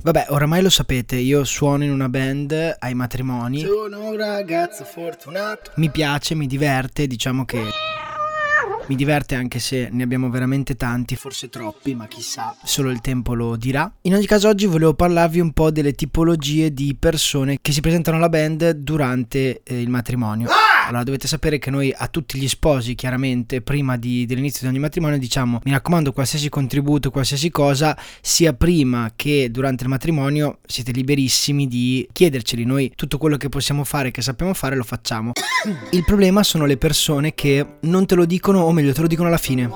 Vabbè, oramai lo sapete, io suono in una band ai matrimoni. Sono un ragazzo fortunato. Mi piace, mi diverte, diciamo che mi diverte anche se ne abbiamo veramente tanti, Forse troppi, ma chissà. solo il tempo lo dirà. In ogni caso oggi volevo parlarvi un po' delle tipologie di persone che si presentano alla band durante eh, il matrimonio. Allora dovete sapere che noi a tutti gli sposi, chiaramente, prima di- dell'inizio di ogni matrimonio, diciamo mi raccomando qualsiasi contributo, qualsiasi cosa, sia prima che durante il matrimonio, siete liberissimi di chiederceli. Noi tutto quello che possiamo fare, che sappiamo fare, lo facciamo. Il problema sono le persone che non te lo dicono, o meglio, te lo dicono alla fine.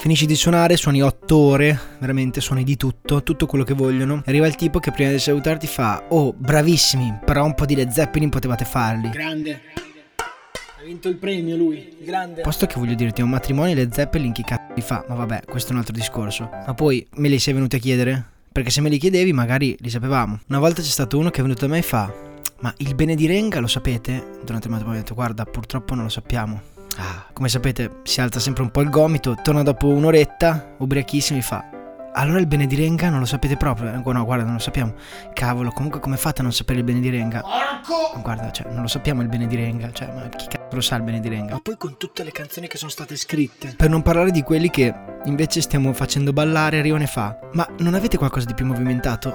Finisci di suonare, suoni 8 ore, veramente suoni di tutto, tutto quello che vogliono. Arriva il tipo che prima di salutarti fa: Oh, bravissimi, però un po' di Led Zeppelin potevate farli. Grande. Ha vinto il premio lui. Grande. Posto che voglio dirti, a un matrimonio Led Zeppelin chi cazzo li fa? Ma vabbè, questo è un altro discorso. Ma poi me li sei venuti a chiedere? Perché se me li chiedevi magari li sapevamo. Una volta c'è stato uno che è venuto da me e fa: Ma il bene di Renga lo sapete? Durante il matrimonio ho detto: Guarda, purtroppo non lo sappiamo. Ah, come sapete, si alza sempre un po' il gomito, torna dopo un'oretta, ubriachissimo, e fa: Allora il bene di Renga non lo sapete proprio? Eh, No, guarda, non lo sappiamo. Cavolo, comunque come fate a non sapere il bene di Renga? Ma Guarda, cioè, non lo sappiamo il bene di Renga. Cioè, ma chi cazzo lo sa il bene di Renga? Ma poi con tutte le canzoni che sono state scritte. Per non parlare di quelli che invece stiamo facendo ballare, arrivano e fa: Ma non avete qualcosa di più movimentato?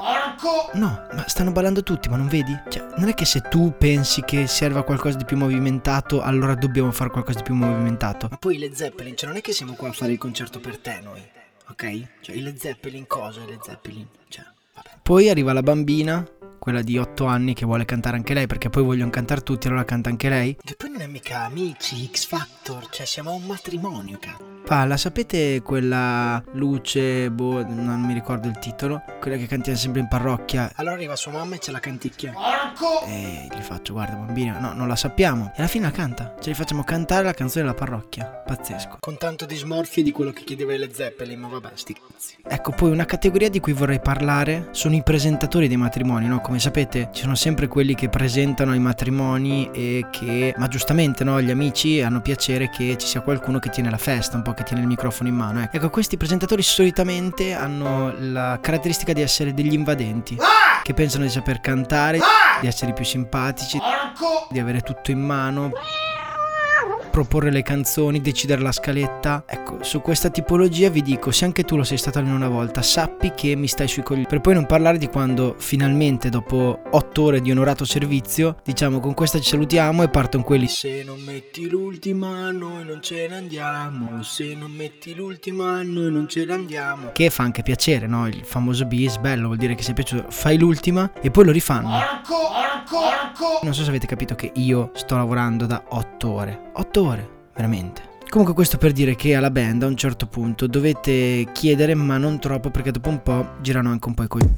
No, ma stanno ballando tutti, ma non vedi? Cioè, non è che se tu pensi che serva qualcosa di più movimentato, allora dobbiamo fare qualcosa di più movimentato. Ma poi le Zeppelin, cioè non è che siamo qua a fare il concerto per te noi. Ok? Cioè i Led Zeppelin cosa? I Led Zeppelin? Cioè, vabbè. Poi arriva la bambina, quella di 8 anni, che vuole cantare anche lei, perché poi vogliono cantare tutti, allora canta anche lei. Che poi non è mica amici, X Factor, cioè siamo a un matrimonio, cazzo. Palla, sapete quella luce, boh, non mi ricordo il titolo, quella che cantiamo sempre in parrocchia, Allora arriva sua mamma e ce la canticchia. E gli faccio, guarda bambina, no, non la sappiamo. E alla fine la canta. Ce li facciamo cantare la canzone della parrocchia. Pazzesco. Con tanto di smorfie di quello che chiedeva i Led Zeppelin, ma vabbè, sti cazzi. Ecco, poi una categoria di cui vorrei parlare sono i presentatori dei matrimoni, no? Come sapete, ci sono sempre quelli che presentano i matrimoni e che, ma giustamente, no? Gli amici hanno piacere che ci sia qualcuno che tiene la festa, un po' che tiene il microfono in mano. Ecco, questi presentatori solitamente hanno la caratteristica di essere degli invadenti. Che pensano di saper cantare, di essere più simpatici, di avere tutto in mano. Proporre le canzoni, decidere la scaletta. Ecco, su questa tipologia vi dico, se anche tu lo sei stato almeno una volta, sappi che mi stai sui coglioni. Per poi non parlare di quando finalmente, dopo 8 ore di onorato servizio, diciamo con questa ci salutiamo e partono quelli. Se non metti l'ultima noi non ce ne andiamo. Se non metti l'ultima noi non ce ne andiamo. Che fa anche piacere, no? Il famoso bis, bello, vuol dire che sei piaciuto. Fai l'ultima e poi lo rifanno. Non so se avete capito che io sto lavorando da 8 ore. 8 ore, veramente. Comunque questo per dire che alla band a un certo punto dovete chiedere ma non troppo perché dopo un po' girano anche un po' i coglioni.